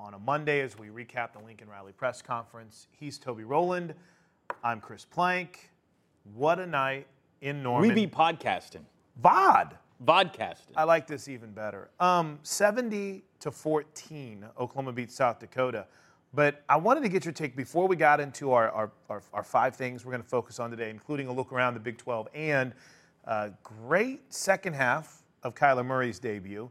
on a Monday as we recap the Lincoln Riley press conference. He's Toby Rowland. I'm Chris Plank. What a night in Norman. We be podcasting. VOD. Vodcasting. I like this even better. Um, 70 to 14, Oklahoma beats South Dakota. But I wanted to get your take before we got into our, our, our, our five things we're going to focus on today, including a look around the Big 12 and a great second half of Kyler Murray's debut.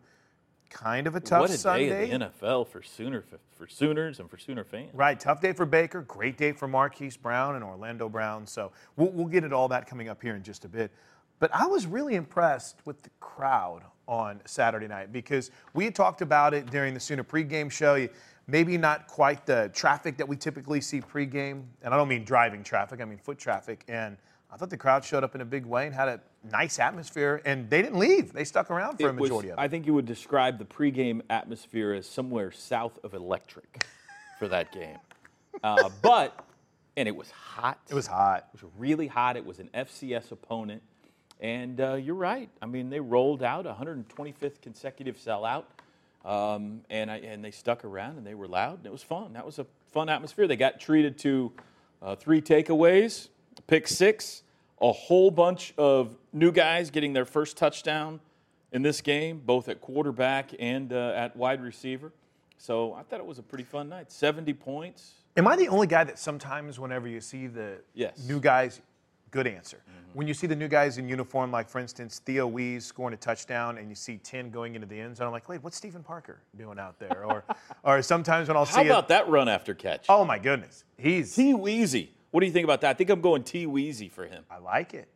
Kind of a tough what a Sunday. day in the NFL for Sooner for Sooners and for Sooner fans. Right, tough day for Baker, great day for Marquise Brown and Orlando Brown. So we'll, we'll get at all that coming up here in just a bit. But I was really impressed with the crowd on Saturday night because we had talked about it during the Sooner pregame show. Maybe not quite the traffic that we typically see pregame, and I don't mean driving traffic, I mean foot traffic. And I thought the crowd showed up in a big way and had a nice atmosphere, and they didn't leave. They stuck around for a It was- majority of it. I think you would describe the pregame atmosphere as somewhere south of electric for that game. Uh, but, and it was hot. It was hot. It was really hot. It was an FCS opponent. And uh, you're right. I mean, they rolled out 125th consecutive sellout. Um, and, I, and they stuck around and they were loud and it was fun. That was a fun atmosphere. They got treated to uh, three takeaways, pick six, a whole bunch of new guys getting their first touchdown in this game, both at quarterback and uh, at wide receiver. So I thought it was a pretty fun night. 70 points. Am I the only guy that sometimes, whenever you see the Yes. new guys, good answer. When you see the new guys in uniform, like for instance Theo Wease scoring a touchdown, and you see ten going into the end zone, I'm like, wait, what's Stephen Parker doing out there? Or, or sometimes when I'll see How about it, that run after catch? oh my goodness, he's T Weezy. What do you think about that? I think I'm going T Weezy for him. I like it.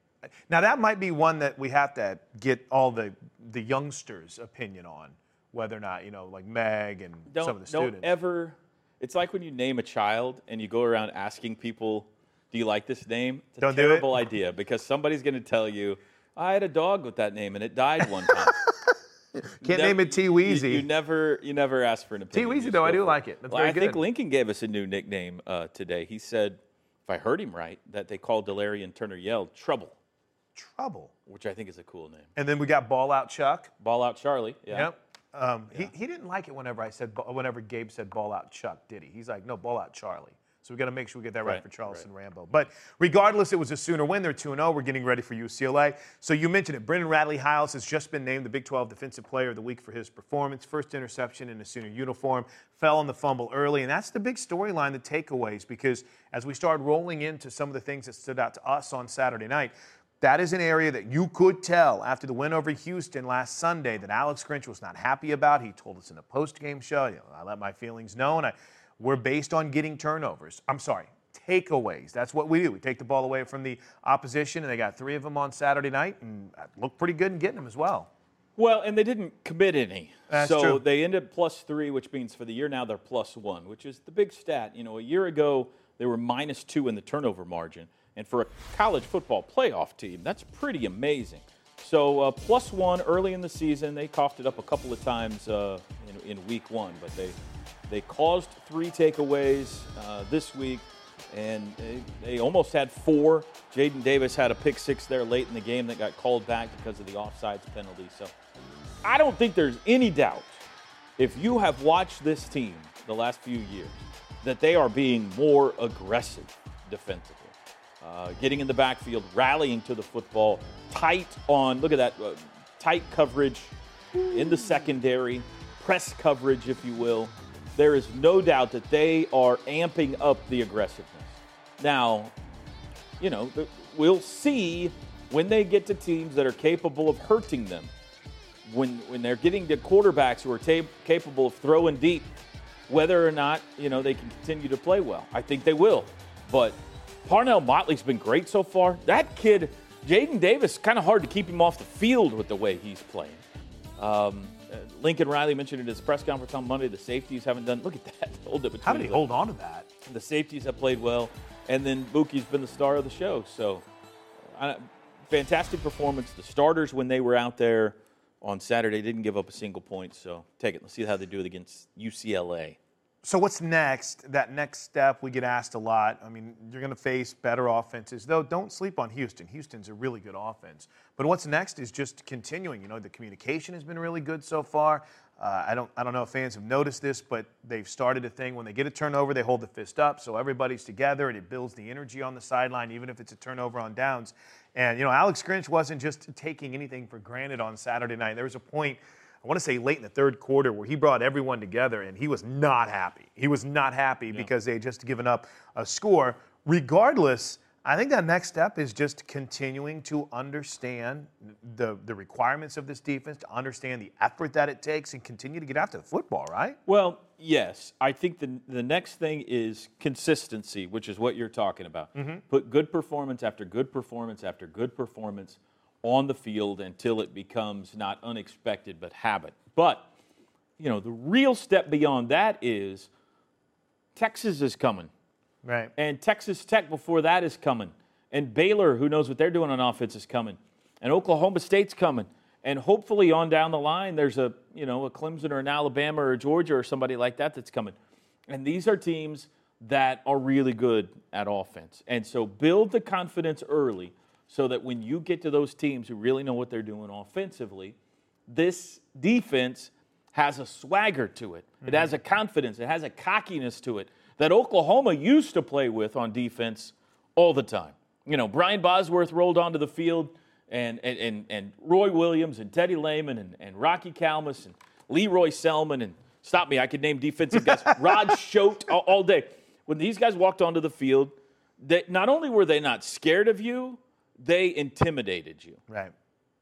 Now that might be one that we have to get all the the youngsters' opinion on, whether or not you know, like Meg and Don't, some of the students. don't ever. It's like when you name a child and you go around asking people, "Do you like this name?" It's a Don't do it. terrible idea because somebody's going to tell you, "I had a dog with that name and it died one time." Can't name it T Weezy. you never, you never ask for an opinion. T. Weezy though, I do like it. That's Well, very I think. Lincoln gave us a new nickname uh, today. He said, if I heard him right, that they called Delarrin Turner yelled trouble, Trouble. which I think is a cool name. And then we got Ball Out Chuck. Ball out Charlie. Yeah. Yep. Um, he, he didn't like it whenever I said whenever Gabe said ball out Chuck, did he? He's like, no, ball out Charlie. So we got to make sure we get that right, Right, for Charleston Rambo. But regardless, it was a Sooner win. They're 2 0. We're getting ready for UCLA. So you mentioned it. Brendan Radley Hiles has just been named the Big 12 Defensive Player of the Week for his performance. First interception in a Sooner uniform. Fell on the fumble early. And that's the big storyline, the takeaways, because as we start rolling into some of the things that stood out to us on Saturday night, that is an area that you could tell after the win over Houston last Sunday that Alex Grinch was not happy about. He told us in a post-game show, you know, I let my feelings know, and I, we're based on getting turnovers. I'm sorry, takeaways. That's what we do. We take the ball away from the opposition, and they got three of them on Saturday night, and looked pretty good in getting them as well. Well, and they didn't commit any. That's so true. they ended plus three, which means for the year now they're plus one, which is the big stat. You know, a year ago they were minus two in the turnover margin. And for a college football playoff team, that's pretty amazing. So uh, plus one early in the season, they coughed it up a couple of times uh, in, in week one, but they they caused three takeaways uh, this week, and they, they almost had four. Jaden Davis had a pick six there late in the game that got called back because of the offsides penalty. So I don't think there's any doubt if you have watched this team the last few years that they are being more aggressive defensively. Uh, getting in the backfield, rallying to the football, tight on, look at that, uh, tight coverage in the secondary, press coverage, if you will. There is no doubt that they are amping up the aggressiveness. Now, you know, we'll see when they get to teams that are capable of hurting them. When, when they're getting to quarterbacks who are capable of throwing deep, whether or not you know they can continue to play well. I think they will, but Parnell Motley's been great so far. That kid, Jaden Davis, kind of hard to keep him off the field with the way he's playing. Um, Lincoln Riley mentioned in his press conference on Monday the safeties haven't done. Look at that hold up between How did he hold on to that? the safeties have played well, and then Buki's been the star of the show. So, uh, fantastic performance. The starters, when they were out there on Saturday, didn't give up a single point. So, take it. Let's see how they do it against UCLA. So what's next? That next step we get asked a lot. I mean, you're going to face better offenses, though. Don't sleep on Houston. Houston's a really good offense. But what's next is just continuing. You know, the communication has been really good so far. Uh, I don't, I don't know if fans have noticed this, but they've started a thing when they get a turnover, they hold the fist up, so everybody's together, and it builds the energy on the sideline, even if it's a turnover on downs. And you know, Alex Grinch wasn't just taking anything for granted on Saturday night. There was a point. I want to say late in the third quarter where he brought everyone together and he was not happy. He was not happy because they had just given up a score. Regardless, I think that next step is just continuing to understand the, the requirements of this defense, to understand the effort that it takes, and continue to get after the football, right? Well, yes. I think the, the next thing is consistency, which is what you're talking about. Mm-hmm. Put good performance after good performance after good performance on the field until it becomes not unexpected but habit. But, you know, the real step beyond that is Texas is coming. Right. And Texas Tech before that is coming. And Baylor, who knows what they're doing on offense, is coming. And Oklahoma State's coming. And hopefully on down the line, there's a, you know, a Clemson or an Alabama or Georgia or somebody like that that's coming. And these are teams that are really good at offense. And so build the confidence early so that when you get to those teams who really know what they're doing offensively, this defense has a swagger to it. It mm-hmm. has a confidence, it has a cockiness to it that Oklahoma used to play with on defense all the time. You know, Brian Bosworth rolled onto the field, and, and, and, and Roy Williams, and Teddy Lehman, and, and Rocky Calmus, and Leroy Selmon, and stop me, I could name defensive guys, Rod Shoate all, all day. When these guys walked onto the field, they, not only were they not scared of you, they intimidated you. Right.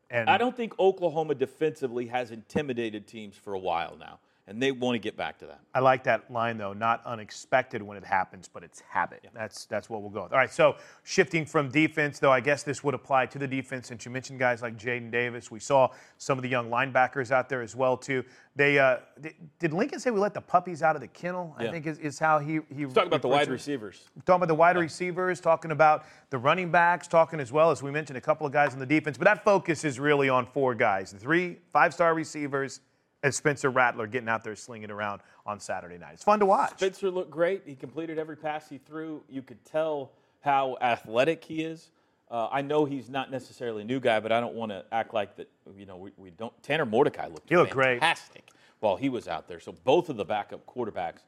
And I don't think Oklahoma defensively has intimidated teams for a while now, and they want to get back to that. I like that line though. Not unexpected when it happens, but it's habit. That's that's what we'll go with. All right. So shifting from defense, though, I guess this would apply to the defense. Since you mentioned guys like Jaden Davis, we saw some of the young linebackers out there as well too. They uh, did, did Lincoln say we let the puppies out of the kennel? I think is, is how he he Talk about the wide it. receivers. Talking about the wide receivers, talking about the running backs, talking as well as we mentioned a couple of guys on the defense. But that focus is really on four guys: the three five-star receivers, and Spencer Rattler getting out there slinging around on Saturday night. It's fun to watch. Spencer looked great. He completed every pass he threw. You could tell how athletic he is. Uh, I know he's not necessarily a new guy, but I don't want to act like that. You know, we, we don't. Tanner Mordecai looked He looked great. fantastic while he was out there. So both of the backup quarterbacks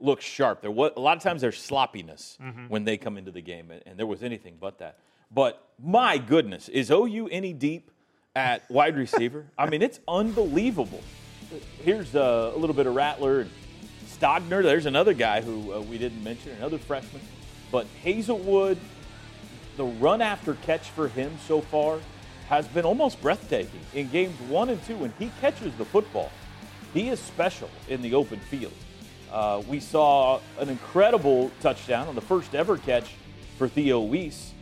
look sharp. There was, a lot of times there's sloppiness Mm-hmm. when they come into the game, and, and there was anything but that. But my goodness, is OU any deep at wide receiver? I mean, it's unbelievable. Here's uh, a little bit of Rattler and Stogner. There's another guy who uh, we didn't mention, another freshman. But Haselwood, the run after catch for him so far has been almost breathtaking. In games one and two, when he catches the football, he is special in the open field. Uh, we saw an incredible touchdown on the first ever catch for Theo Wease.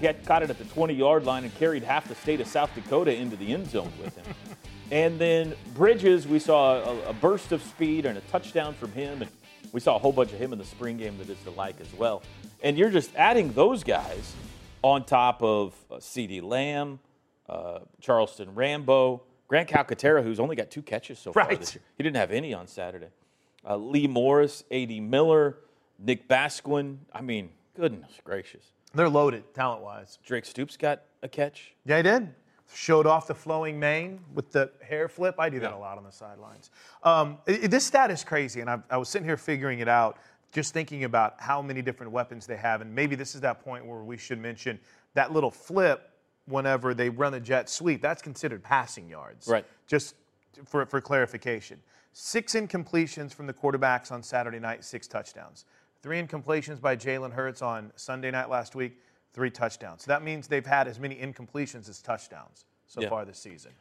He caught it at the 20 yard line and carried half the state of South Dakota into the end zone with him. and then Bridges, we saw a, a burst of speed and a touchdown from him. And we saw a whole bunch of him in the spring game that is to like as well. And you're just adding those guys on top of uh, C.D. Lamb, uh, Charleston Rambo, Grant Calcaterra, who's only got two catches so far Right. this year. He didn't have any on Saturday. Uh, Lee Morris, A.D. Miller, Nick Basquine. I mean, goodness gracious. They're loaded talent wise. Drake Stoops got a catch. Yeah, he did. Showed off the flowing mane with the hair flip. I do that a lot on the sidelines. Um, i- i- this stat is crazy, and I, I was sitting here figuring it out, just thinking about how many different weapons they have. And maybe this is that point where we should mention that little flip whenever they run the jet sweep. That's considered passing yards. Right. Just for, for clarification. Six incompletions from the quarterbacks on Saturday night, six touchdowns. Three incompletions by Jalen Hurts on Sunday night last week, three touchdowns. So that means they've had as many incompletions as touchdowns so Yeah. far this season.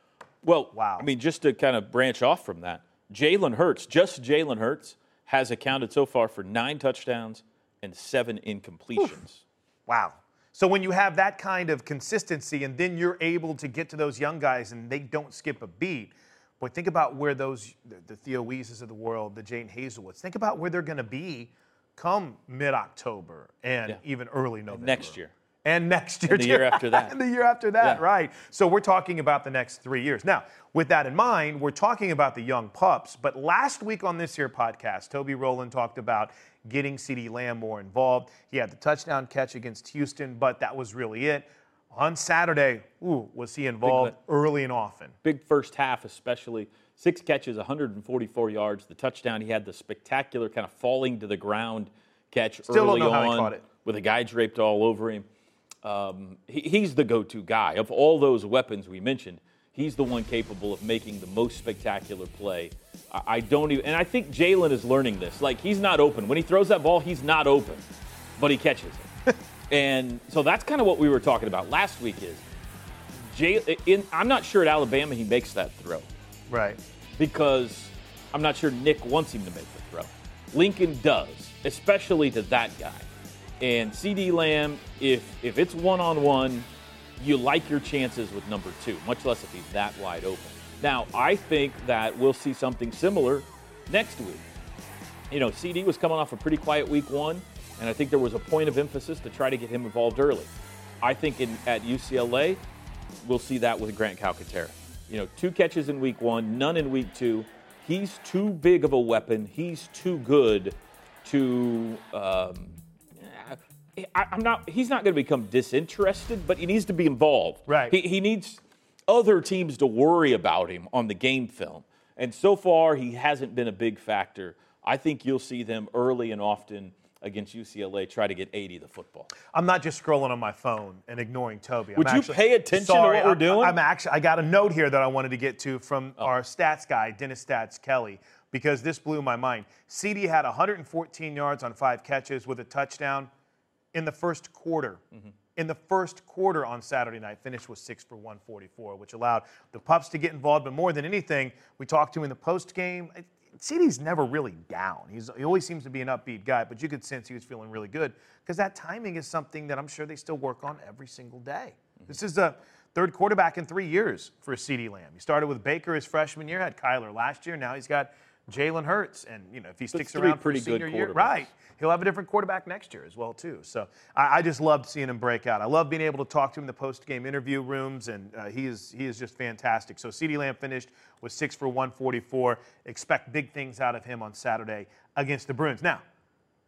Well, Wow. I mean, just to kind of branch off from that, Jalen Hurts, just Jalen Hurts, has accounted so far for nine touchdowns and seven incompletions. Wow. So when you have that kind of consistency and then you're able to get to those young guys and they don't skip a beat, boy, think about where those, the, the Theo Weases of the world, the Jadon Haselwoods, think about where they're going to be come mid October and Yeah. even early November. next year. And next year, And the year after that. and the year after that, Yeah. right. So we're talking about the next three years. Now, with that in mind, we're talking about the young pups. But last week on this here podcast, Toby Rowland talked about getting CD Lamb more involved. He had the touchdown catch against Houston, but that was really it. On Saturday, ooh, was he involved early and often? Big first half, especially. Six catches, 144 yards. The touchdown, he had the spectacular kind of falling to the ground catch Still early know how he on caught it. with a guy draped all over him. Um, he, he's the go-to guy of all those weapons we mentioned. He's the one capable of making the most spectacular play. I, I don't even, and I think Jalen is learning this. Like he's not open when he throws that ball, he's not open, but he catches it. and so that's kind of what we were talking about last week. Is Jay, in, I'm not sure at Alabama he makes that throw Right. because I'm not sure Nick wants him to make the throw. Lincoln does, especially to that guy. And CD Lamb, if if it's one on one, you like your chances with number two, much less if he's that wide open. Now, I think that we'll see something similar next week. You know, CD was coming off a pretty quiet week one, and I think there was a point of emphasis to try to get him involved early. I think in, at UCLA, we'll see that with Grant Calcaterra. You know, two catches in week one, none in week two. He's too big of a weapon. He's too good to. Um, I, I'm not. He's not going to become disinterested, but he needs to be involved. Right. He, he needs other teams to worry about him on the game film, and so far he hasn't been a big factor. I think you'll see them early and often against UCLA try to get 80 the football. I'm not just scrolling on my phone and ignoring Toby. Would I'm you actually, pay attention to sorry, what we're doing? Oh. I'm actually. I got a note here that I wanted to get to from oh. our stats guy, Dennis Stats Kelly, because this blew my mind. CD had 114 yards on five catches with a touchdown in the first quarter. Mm-hmm. In the first quarter on Saturday night, finished with six for 144, which allowed the pups to get involved. But more than anything, we talked to him in the post game. CD's never really down. He's, he always seems to be an upbeat guy, but you could sense he was feeling really good because that timing is something that I'm sure they still work on every single day. This is a third quarterback in three years for CD Lamb. He started with Baker his freshman year, had Kyler last year. Now he's got Jalen Hurts, and you know if he sticks around for pretty his good senior year, right? He'll have a different quarterback next year as well too. So I, I just loved seeing him break out. I love being able to talk to him in the post-game interview rooms, and uh, he is he is just fantastic. So CD Lamb finished with six for 144. Expect big things out of him on Saturday against the Bruins. Now,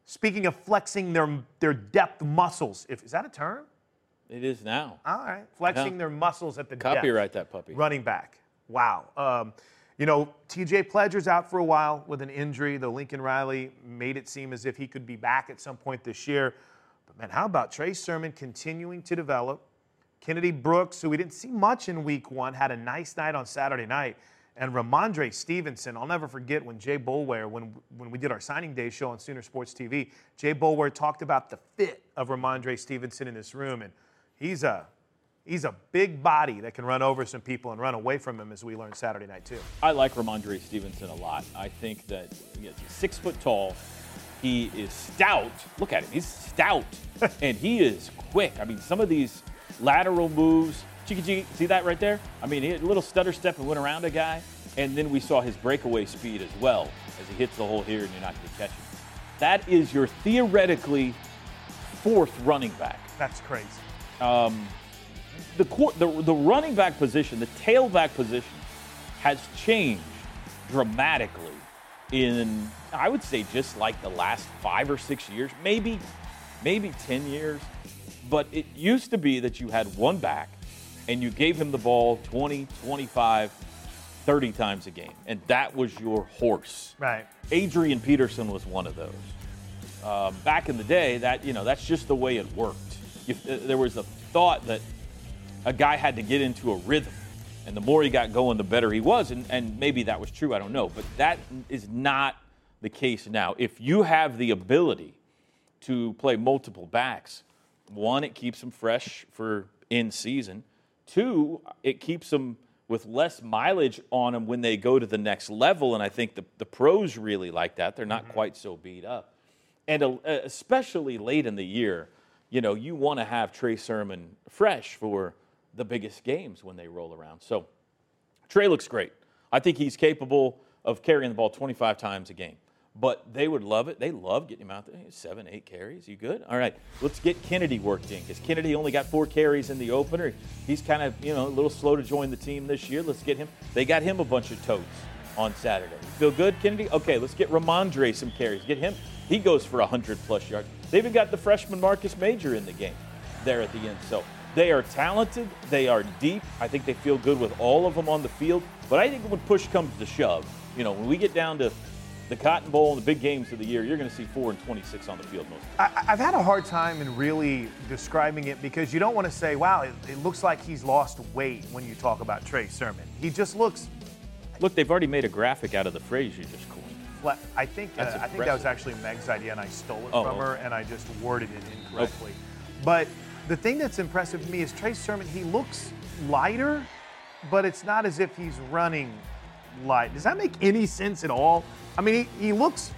speaking of flexing their their depth muscles, if is that a term? It is now. All right, flexing Yeah. their muscles at the depth. Copyright that puppy. Running back. Wow. Um, You know, TJ Pledger's out for a while with an injury, though Lincoln Riley made it seem as if he could be back at some point this year. But man, how about Trey Sermon continuing to develop? Kennedy Brooks, who we didn't see much in week one, had a nice night on Saturday night. And Rhamondre Stevenson, I'll never forget when Jay Boulware, when, when we did our signing day show on Sooner Sports TV, Jay Boulware talked about the fit of Rhamondre Stevenson in this room. And he's a He's a big body that can run over some people and run away from him, as we learned Saturday night, too. I like Rhamondre Stevenson a lot. I think that he's six foot tall. He is stout. Look at him. He's stout. and he is quick. I mean, some of these lateral moves, cheeky cheeky, see that right there? I mean, he had a little stutter step and went around a guy. And then we saw his breakaway speed as well as he hits the hole here and you're not going to catch him. That is your theoretically fourth running back. That's crazy. Um, the, court, the, the running back position, the tailback position, has changed dramatically in, I would say, just like the last five or six years, maybe, maybe 10 years. But it used to be that you had one back and you gave him the ball 20, 25, 30 times a game. And that was your horse. Right. Adrian Peterson was one of those. Um, back in the day, that you know, that's just the way it worked. If, uh, there was a thought that a guy had to get into a rhythm. And the more he got going, the better he was. And, and maybe that was true, I don't know. But that is not the case now. If you have the ability to play multiple backs, one, it keeps them fresh for in season. Two, it keeps them with less mileage on them when they go to the next level. And I think the, the pros really like that. They're not mm-hmm. quite so beat up. And uh, especially late in the year, you know, you want to have Trey Sermon fresh for the biggest games when they roll around. So Trey looks great. I think he's capable of carrying the ball 25 times a game. But they would love it. They love getting him out there. Seven, eight carries. You good? All right. Let's get Kennedy worked in because Kennedy only got four carries in the opener. He's kind of, you know, a little slow to join the team this year. Let's get him. They got him a bunch of totes on Saturday. feel good, Kennedy? Okay, let's get Rhamondre some carries. Get him. He goes for 100 plus yards. They even got the freshman Marcus Major in the game there at the end. So they are talented. They are deep. I think they feel good with all of them on the field. But I think when push comes to shove, you know, when we get down to the Cotton Bowl and the big games of the year, you're going to see four and 26 on the field most. I, have had a hard time in really describing it because you don't want to say, "Wow, it, it, looks like he's lost weight." When you talk about Trey Sermon, he just looks. Look, they've already made a graphic out of the phrase you just coined. I think uh, I think that was actually Meg's idea, and I stole it oh, from her, and I just worded it incorrectly. Okay. But the thing that's impressive to me is Trey Sermon, he looks lighter, but it's not as if he's running light. Does that make any sense at all? I mean, he, he looks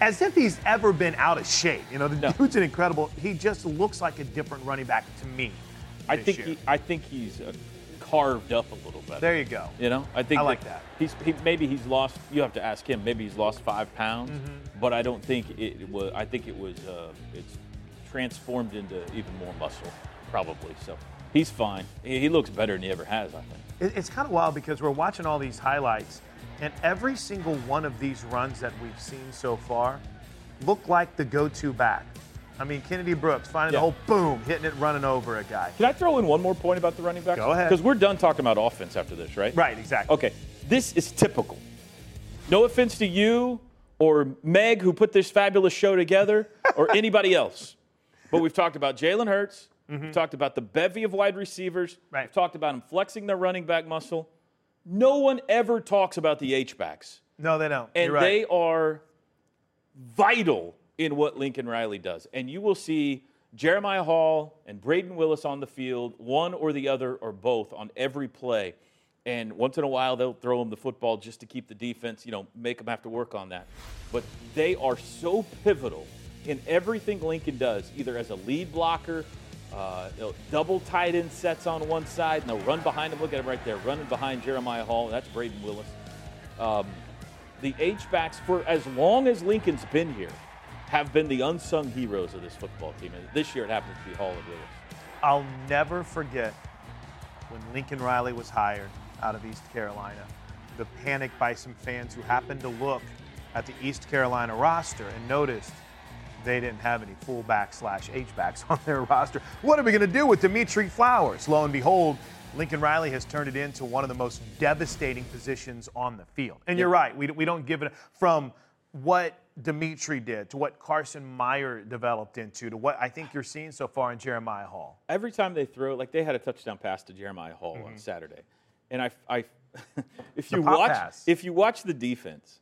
as if he's ever been out of shape. You know, the no. dude's an incredible. He just looks like a different running back to me. I think he, I think he's uh, carved up a little bit. There you go. You know, I think I like that. He's he, maybe he's lost. You have to ask him. Maybe he's lost five pounds, mm-hmm. but I don't think it, it was. I think it was. Uh, it's transformed into even more muscle, probably. So he's fine. He looks better than he ever has, I think. It's kind of wild because we're watching all these highlights, and every single one of these runs that we've seen so far look like the go-to back. I mean, Kennedy Brooks finding yeah. the hole, boom, hitting it, running over a guy. Can I throw in one more point about the running back? Go ahead. Because we're done talking about offense after this, right? Right, exactly. Okay, this is typical. No offense to you or Meg, who put this fabulous show together, or anybody else. But we've talked about Jalen Hurts. Mm-hmm. We've talked about the bevy of wide receivers. Right. We've talked about them flexing their running back muscle. No one ever talks about the H backs. No, they don't. And right. they are vital in what Lincoln Riley does. And you will see Jeremiah Hall and Brayden Willis on the field, one or the other or both on every play. And once in a while, they'll throw them the football just to keep the defense, you know, make them have to work on that. But they are so pivotal in everything Lincoln does, either as a lead blocker, uh, double tight end sets on one side, and they'll run behind him. Look at him right there, running behind Jeremiah Hall. That's Brayden Willis. Um, the H-backs, for as long as Lincoln's been here, have been the unsung heroes of this football team. And this year it happens to be Hall and Willis. I'll never forget when Lincoln Riley was hired out of East Carolina. The panic by some fans who happened to look at the East Carolina roster and noticed – they didn't have any fullbacks slash H-backs on their roster. What are we going to do with Dimitri Flowers? Lo and behold, Lincoln Riley has turned it into one of the most devastating positions on the field. And you're right, we, we don't give it from what Dimitri did to what Carson Meier developed into to what I think you're seeing so far in Jeremiah Hall. Every time they throw, like they had a touchdown pass to Jeremiah Hall on mm-hmm. Saturday, and I, I if you watch, pass. if you watch the defense,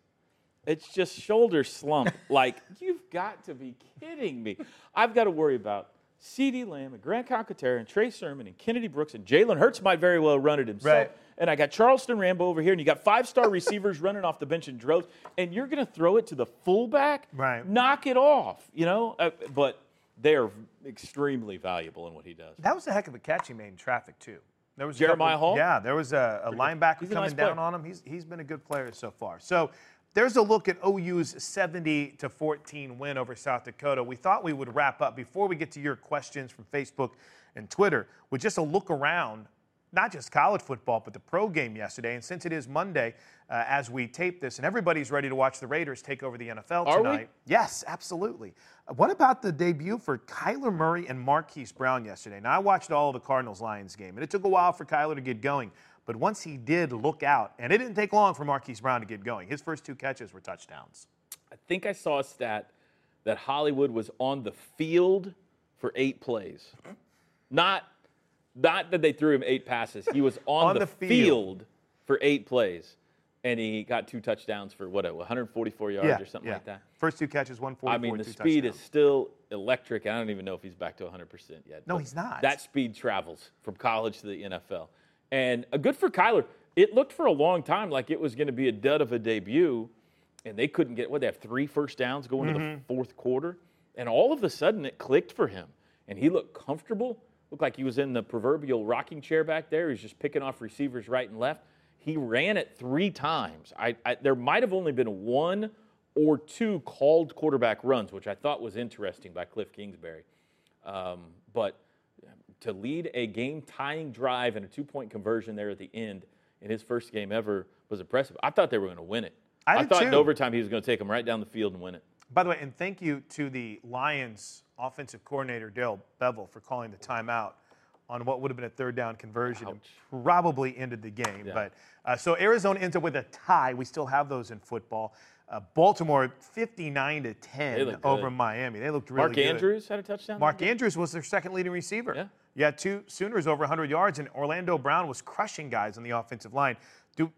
it's just shoulder slump. like you've got to be kidding me. I've got to worry about C.D. Lamb and Grant Calcaterra and Trey Sermon and Kennedy Brooks and Jalen Hurts might very well run it himself. Right. And I got Charleston Rambo over here, and you got five-star receivers running off the bench in droves, and you're going to throw it to the fullback? Right. Knock it off, you know. Uh, but they are extremely valuable in what he does. That was a heck of a catch he made in traffic too. There was Jeremiah couple- Hall? Yeah, there was a, a linebacker a coming nice down player. on him. He's he's been a good player so far. So there's a look at OU's 70 to 14 win over South Dakota. We thought we would wrap up before we get to your questions from Facebook and Twitter with just a look around not just college football, but the pro game yesterday. And since it is Monday, uh, as we tape this, and everybody's ready to watch the Raiders take over the NFL Are we? tonight. Yes, absolutely. Uh, What about the debut for Kyler Murray and Marquise Brown yesterday? Now, I watched all of the Cardinals Lions game, and it took a while for Kyler to get going. But once he did look out, and it didn't take long for Marquise Brown to get going, his first two catches were touchdowns. I think I saw a stat that Hollywood was on the field for eight plays. Not, not that they threw him eight passes. He was on, On the, the field. field. for eight plays, and he got two touchdowns for what, 144 yards or something like that. First two catches, 144. I mean, the speed touchdowns. is still electric. I don't even know if he's back to 100% yet. No, he's not. That speed travels from college to the NFL. And good for Kyler. It looked for a long time like it was going to be a dud of a debut, and they couldn't get, what, they have three first downs going to Mm-hmm. the fourth quarter? And all of a sudden it clicked for him, and he looked comfortable. Looked like he was in the proverbial rocking chair back there. He was just picking off receivers right and left. He ran it three times. I, I, there might have only been one or two called quarterback runs, which I thought was interesting by Cliff Kingsbury. Um, but to lead a game tying drive and a two point conversion there at the end in his first game ever was impressive. I thought they were going to win it. I did thought in too. overtime he was going to take them right down the field and win it. By the way, and thank you to the Lions offensive coordinator, Darrell Bevell, for calling the timeout on what would have been a third down conversion and probably ended the game. Yeah. But uh, so Arizona ends up with a tie. We still have those in football. Uh, Baltimore 59 to 10 over Miami. They looked really Mark good. Mark Andrews had a touchdown. Mark? Andrews was their second leading receiver. Yeah. You had two Sooners over 100 yards, and Orlando Brown was crushing guys on the offensive line. Do,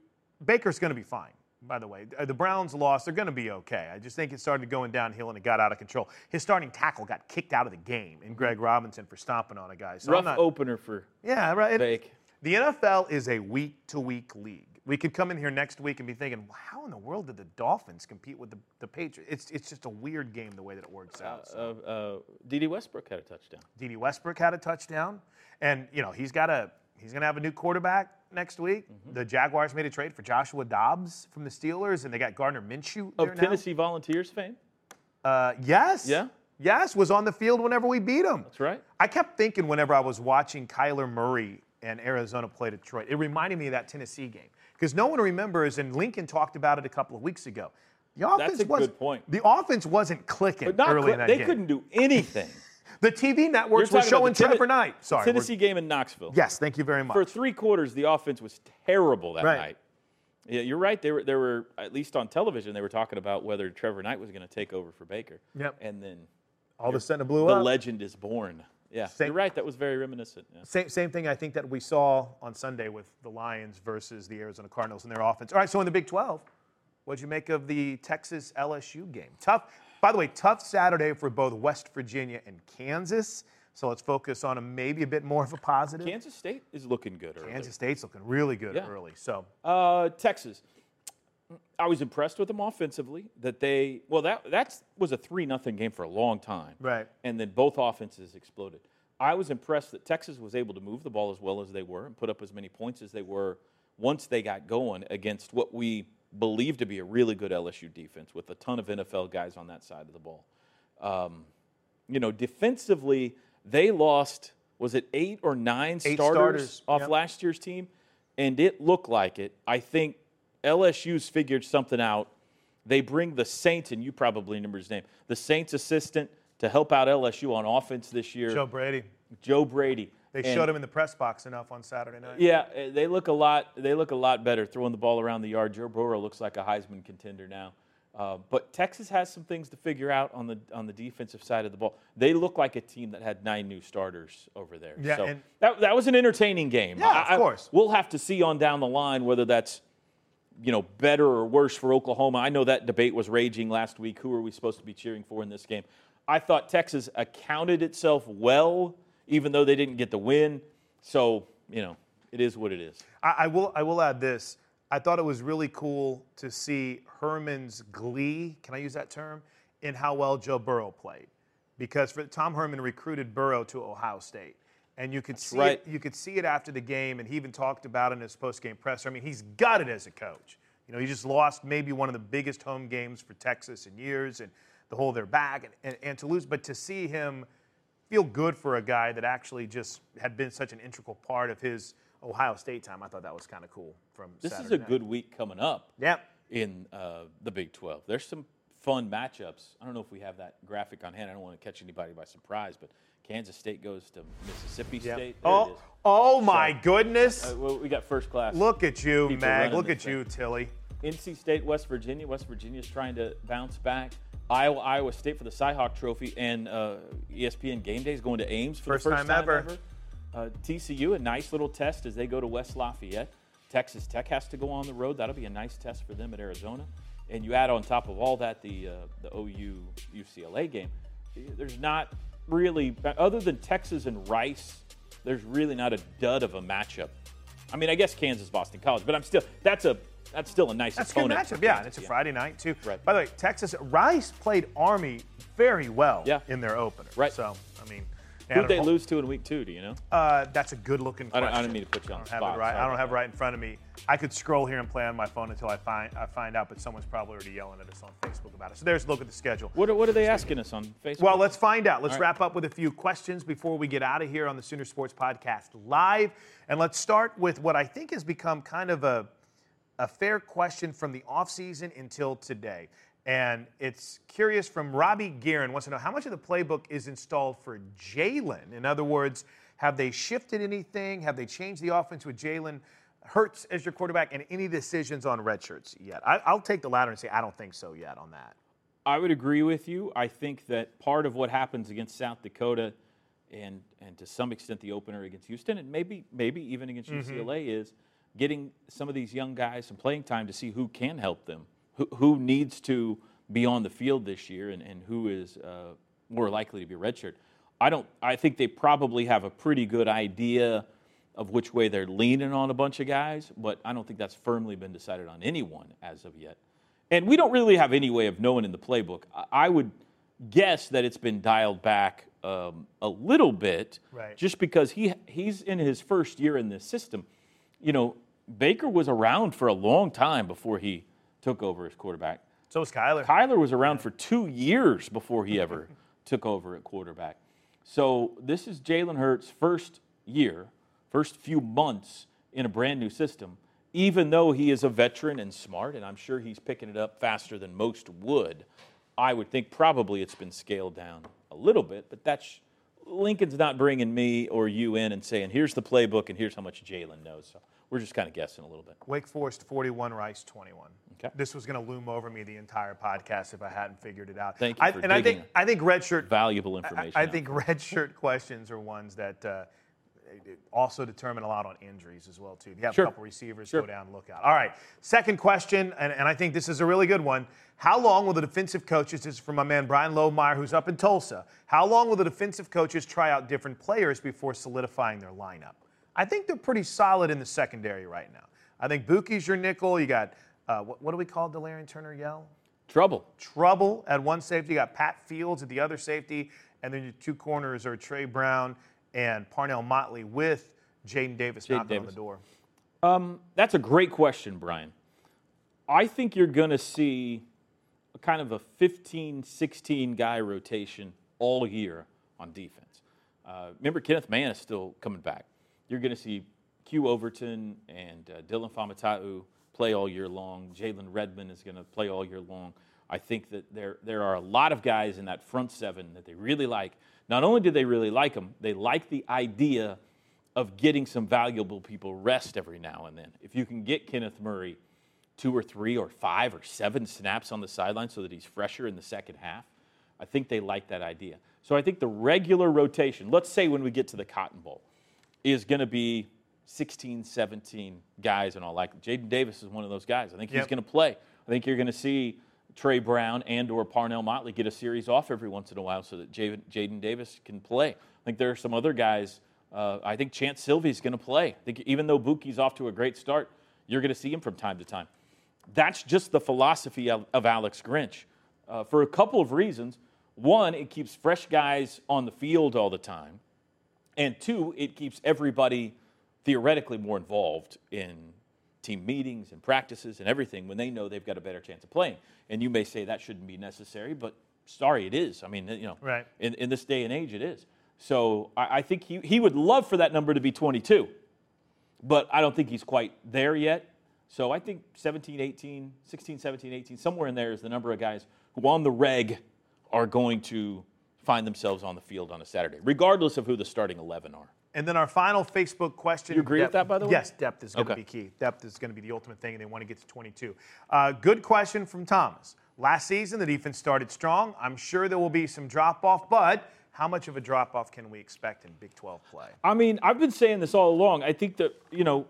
Baker's going to be fine, by the way. Uh, The Browns lost. They're going to be okay. I just think it started going downhill and it got out of control. His starting tackle got kicked out of the game and Greg Robinson for stomping on a guy. So Rough not, opener for yeah, right. Bake. the NFL is a week to week league. We could come in here next week and be thinking, well, how in the world did the Dolphins compete with the, the Patriots? It's, it's just a weird game the way that it works out. so. Uh, uh, Dede Westbrook had a touchdown. Dede Westbrook had a touchdown, and you know he's got a he's going to have a new quarterback next week. Mm-hmm. The Jaguars made a trade for Joshua Dobbs from the Steelers, and they got Gardner Minshew there Of now. Tennessee Volunteers fame. Uh, yes. Yeah? Yes, was on the field whenever we beat them. That's right. I kept thinking whenever I was watching Kyler Murray and Arizona play Detroit, it reminded me of that Tennessee game because no one remembers, and Lincoln talked about it a couple of weeks ago. The offense a was, good point. The offense wasn't clicking early cl- in that they game. couldn't do anything. The TV networks were showing Trevor Knight. Sorry, Tennessee game in Knoxville. Yes, thank you very much. For three quarters, the offense was terrible that Right. night. Yeah, you're right. They were, they were at least on television. They were talking about whether Trevor Knight was going to take over for Baker. Yep. And then All of a sudden it blew the up. The legend is born. Yeah, Same- you're right. That was very reminiscent. Yeah. Same, same thing I think that we saw on Sunday with the Lions versus the Arizona Cardinals and their offense. All right, so in the Big 12, what'd you make of the Texas LSU game? Tough, by the way, tough Saturday for both West Virginia and Kansas. So let's focus on a maybe a bit more of a positive. Kansas State is looking good early. Kansas State's looking really good Yeah. early. So Uh, Texas. I was impressed with them offensively. That they well that that was a three nothing game for a long time. Right. And then both offenses exploded. I was impressed that Texas was able to move the ball as well as they were and put up as many points as they were once they got going against what we believe to be a really good LSU defense with a ton of NFL guys on that side of the ball. Um, you know, defensively, they lost, was it eight or nine Eight starters, starters, off yep. last year's team? And it looked like it. I think LSU's figured something out. They bring the Saints, and you probably remember his name, the Saints assistant to help out LSU on offense this year. Joe Brady. Joe Brady. They And- showed him in the press box enough on Saturday night. Yeah, eh, they look a lot. They look a lot better throwing the ball around the yard. Joe Burrow looks like a Heisman contender now. Uh, but Texas has some things to figure out on the on the defensive side of the ball. They look like a team that had nine new starters over there. Yeah, so and- that that was an entertaining game. Yeah, of course. We'll have to see on down the line whether that's you know better or worse for Oklahoma. I know that debate was raging last week. Who are we supposed to be cheering for in this game? I thought Texas accounted itself well, even though they didn't get the win. So you know, it is what it is. I, I will. I will add this. I thought it was really cool to see Herman's glee. Can I use that term? In how well Joe Burrow played, because for, Tom Herman recruited Burrow to Ohio State, and you could see right. it. You could see it after the game, and he even talked about it in his post-game presser. I mean, he's got it as a coach. You know, he just lost maybe one of the biggest home games for Texas in years, and the whole their back, and, and, and to lose. But to see him feel good for a guy that actually just had been such an integral part of his Ohio State time. I thought that was kind of cool. From This Saturday is a night. good week coming up Yep. in uh, the Big 12. There's some fun matchups. I don't know if we have that graphic on hand. I don't want to catch anybody by surprise, but Kansas State goes to Mississippi Yep. State. There Oh, oh my goodness! Uh, well, we got first class. Look at you, Mag. Look at you. Tilly. NC State, West Virginia. West Virginia's trying to bounce back. Iowa, Iowa State for the Cy-Hawk Trophy, and uh, ESPN Game Day is going to Ames for First the first time ever. Uh, TCU, a nice little test as they go to West Lafayette. Texas Tech has to go on the road. That'll be a nice test for them at Arizona. And you add on top of all that the uh, the OU UCLA game. There's not really, other than Texas and Rice, there's really not a dud of a matchup. I mean, I guess Kansas Boston College, but I'm still that's a that's still a nice That's a good matchup. Yeah, and it's a Friday night too. Right. By the way, Texas Rice played Army very well Yeah. in their opener. Right. So I mean, Who'd had they lose to in week two? Do you know? Uh, that's a good looking I don't- I don't mean to put you on the spot. It right. I don't have it right in front of me. I could scroll here and play on my phone until I find I find out, but someone's probably already yelling at us on Facebook about it. So there's a look at the schedule. What are, what are they asking us on Facebook? Well, let's find out. Let's right. wrap up with a few questions before we get out of here on the Sooner Sports Podcast live. And let's start with what I think has become kind of a, a fair question from the offseason until today. And it's curious from Robbie Guerin wants to know how much of the playbook is installed for Jalen? In other words, have they shifted anything? Have they changed the offense with Jalen Hurts as your quarterback and any decisions on red shirts yet? I, I'll take the latter and say I don't think so yet on that. I would agree with you. I think that part of what happens against South Dakota and and to some extent the opener against Houston and maybe maybe even against mm-hmm. UCLA is getting some of these young guys some playing time to see who can help them, who, who needs to be on the field this year and, and who is uh, more likely to be redshirt. I don't I think they probably have a pretty good idea of which way they're leaning on a bunch of guys, but I don't think that's firmly been decided on anyone as of yet. And we don't really have any way of knowing in the playbook. I- would guess that it's been dialed back um, a little bit, Right. just because he he's in his first year in this system. You know, Baker was around for a long time before he took over as quarterback. So was Kyler. Kyler was around for two years before he ever took over at quarterback. So this is Jalen Hurts' first year, first few months in a brand new system. Even though he is a veteran and smart, and I'm sure he's picking it up faster than most would, I would think probably it's been scaled down a little bit. But that's Lincoln's not bringing me or you in and saying, "Here's the playbook and here's how much Jalen knows." So we're just kind of guessing a little bit. Wake Forest 41, Rice 21. Okay. This was going to loom over me the entire podcast if I hadn't figured it out. Thank you I, for and I think I think red shirt Valuable information. I, out think redshirt questions are ones that uh, also determine a lot on injuries as well too. If you have Sure. a couple receivers Sure. go down, look out. All right, second question, and, and I think this is a really good one. How long will the defensive coaches? This is from my man Brian Lohmeyer, who's up in Tulsa. How long will the defensive coaches try out different players before solidifying their lineup? I think they're pretty solid in the secondary right now. I think Buki's your nickel. You got uh, what, what do we call Delarrin Turner-Yell? trouble. trouble at one safety. You got Pat Fields at the other safety, and then your two corners are Trey Brown and Parnell Motley with Jaden Davis Jaden knocking on the door. That's a great question, Brian. I think you're going to see a kind of a 15, 16 guy rotation all year on defense. Uh, remember, Kenneth Mann is still coming back. You're going to see Q Overton and uh, Dillon Faamatau play all year long. Jalen Redmond is going to play all year long. I think that there, there are a lot of guys in that front seven that they really like. Not only do they really like them, they like the idea of getting some valuable people rest every now and then. If you can get Kenneth Murray two or three or five or seven snaps on the sideline so that he's fresher in the second half, I think they like that idea. So I think the regular rotation, let's say when we get to the Cotton Bowl, is going to be 16, 17 guys and all. Like Jaden Davis is one of those guys. I think he's Yep. going to play. I think you're going to see Trey Brown and or Parnell Motley get a series off every once in a while so that Jaden Davis can play. I think there are some other guys. Uh, I think Chanse Sylvie's going to play. I think even though Buki's off to a great start, you're going to see him from time to time. That's just the philosophy of, of Alex Grinch uh, for a couple of reasons. One, it keeps fresh guys on the field all the time. And two, it keeps everybody theoretically more involved in team meetings and practices and everything when they know they've got a better chance of playing. And you may say that shouldn't be necessary, but sorry, it is. I mean, you know, Right. in, in this day and age, it is. So I, I think he, he would love for that number to be 22, but I don't think he's quite there yet. So I think 17, 18, 16, 17, 18, somewhere in there is the number of guys who on the reg are going to find themselves on the field on a Saturday, regardless of who the starting 11 are. And then our final Facebook question. You agree with that, by the way? Yes, depth is going to Okay. be key. Depth is going to be the ultimate thing, and they want to get to 22. Uh, good question from Thomas. Last season, the defense started strong. I'm sure there will be some drop off, but how much of a drop off can we expect in Big 12 play? I mean, I've been saying this all along. I think that, you know,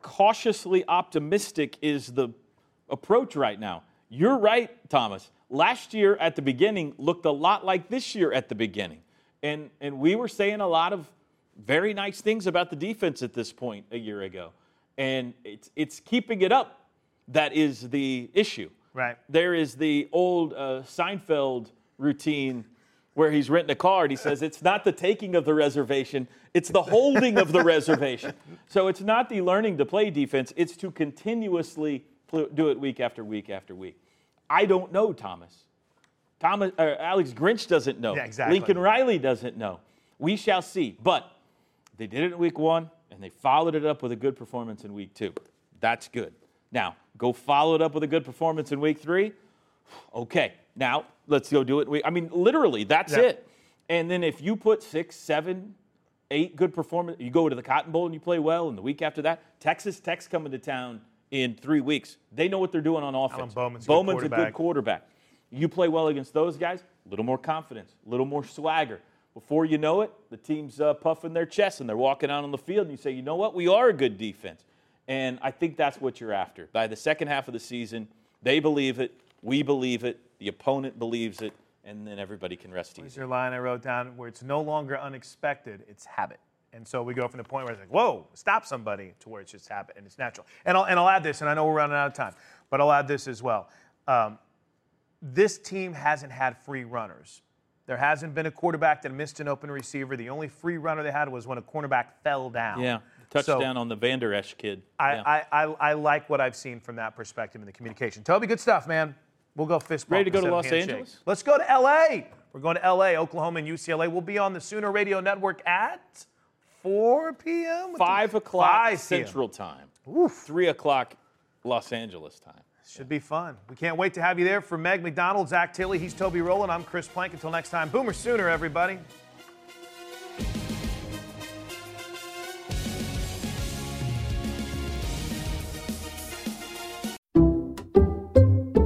cautiously optimistic is the approach right now. You're right, Thomas. Last year at the beginning looked a lot like this year at the beginning. And and we were saying a lot of very nice things about the defense at this point a year ago. And it's it's keeping it up that is the issue. Right. There is the old uh, Seinfeld routine where he's renting a car and he says it's not the taking of the reservation, it's the holding of the reservation. So it's not the learning to play defense, it's to continuously do it week after week after week. I don't know, Thomas. Thomas uh, Alex Grinch doesn't know. Yeah, exactly. Lincoln Riley doesn't know. We shall see. But they did it in week one, and they followed it up with a good performance in week two. That's good. Now, go follow it up with a good performance in week three. Okay, now let's go do it. I mean, literally, that's Yeah. it. And then if you put six, seven, eight good performance, you go to the Cotton Bowl and you play well, and the week after that, Texas Tech's coming to town in three weeks. They know what they're doing on offense. Bowman's a good a good quarterback. You play well against those guys, a little more confidence, a little more swagger. Before you know it, the team's uh, puffing their chest and they're walking out on the field, and you say, you know what, we are a good defense. And I think that's what you're after. By the second half of the season, they believe it, we believe it, the opponent believes it, and then everybody can rest Here's easy. your line I wrote down where it's no longer unexpected, it's habit. And so we go from the point where it's like, whoa, stop somebody, to where it's just habit and it's natural. And I'll, and I'll add this, and I know we're running out of time, but I'll add this as well. Um, this team hasn't had free runners. There hasn't been a quarterback that missed an open receiver. The only free runner they had was when a cornerback fell down. Yeah, So- touchdown on the Vander Esch kid. I, Yeah. I, I, I like what I've seen from that perspective in the communication. Toby, good stuff, man. We'll go fist bump Ready to go to Los handshake. Angeles? Let's go to L.A. We're going to L.A., Oklahoma, and UCLA. We'll be on the Sooner Radio Network at 4 p.m. Five o'clock 5 p.m. Central Time. Three o'clock Los Angeles time. Should be fun. We can't wait to have you there. For Meg McDonald, Zach Tilley, he's Toby Rowland. I'm Chris Plank. Until next time, Boomer Sooner, everybody.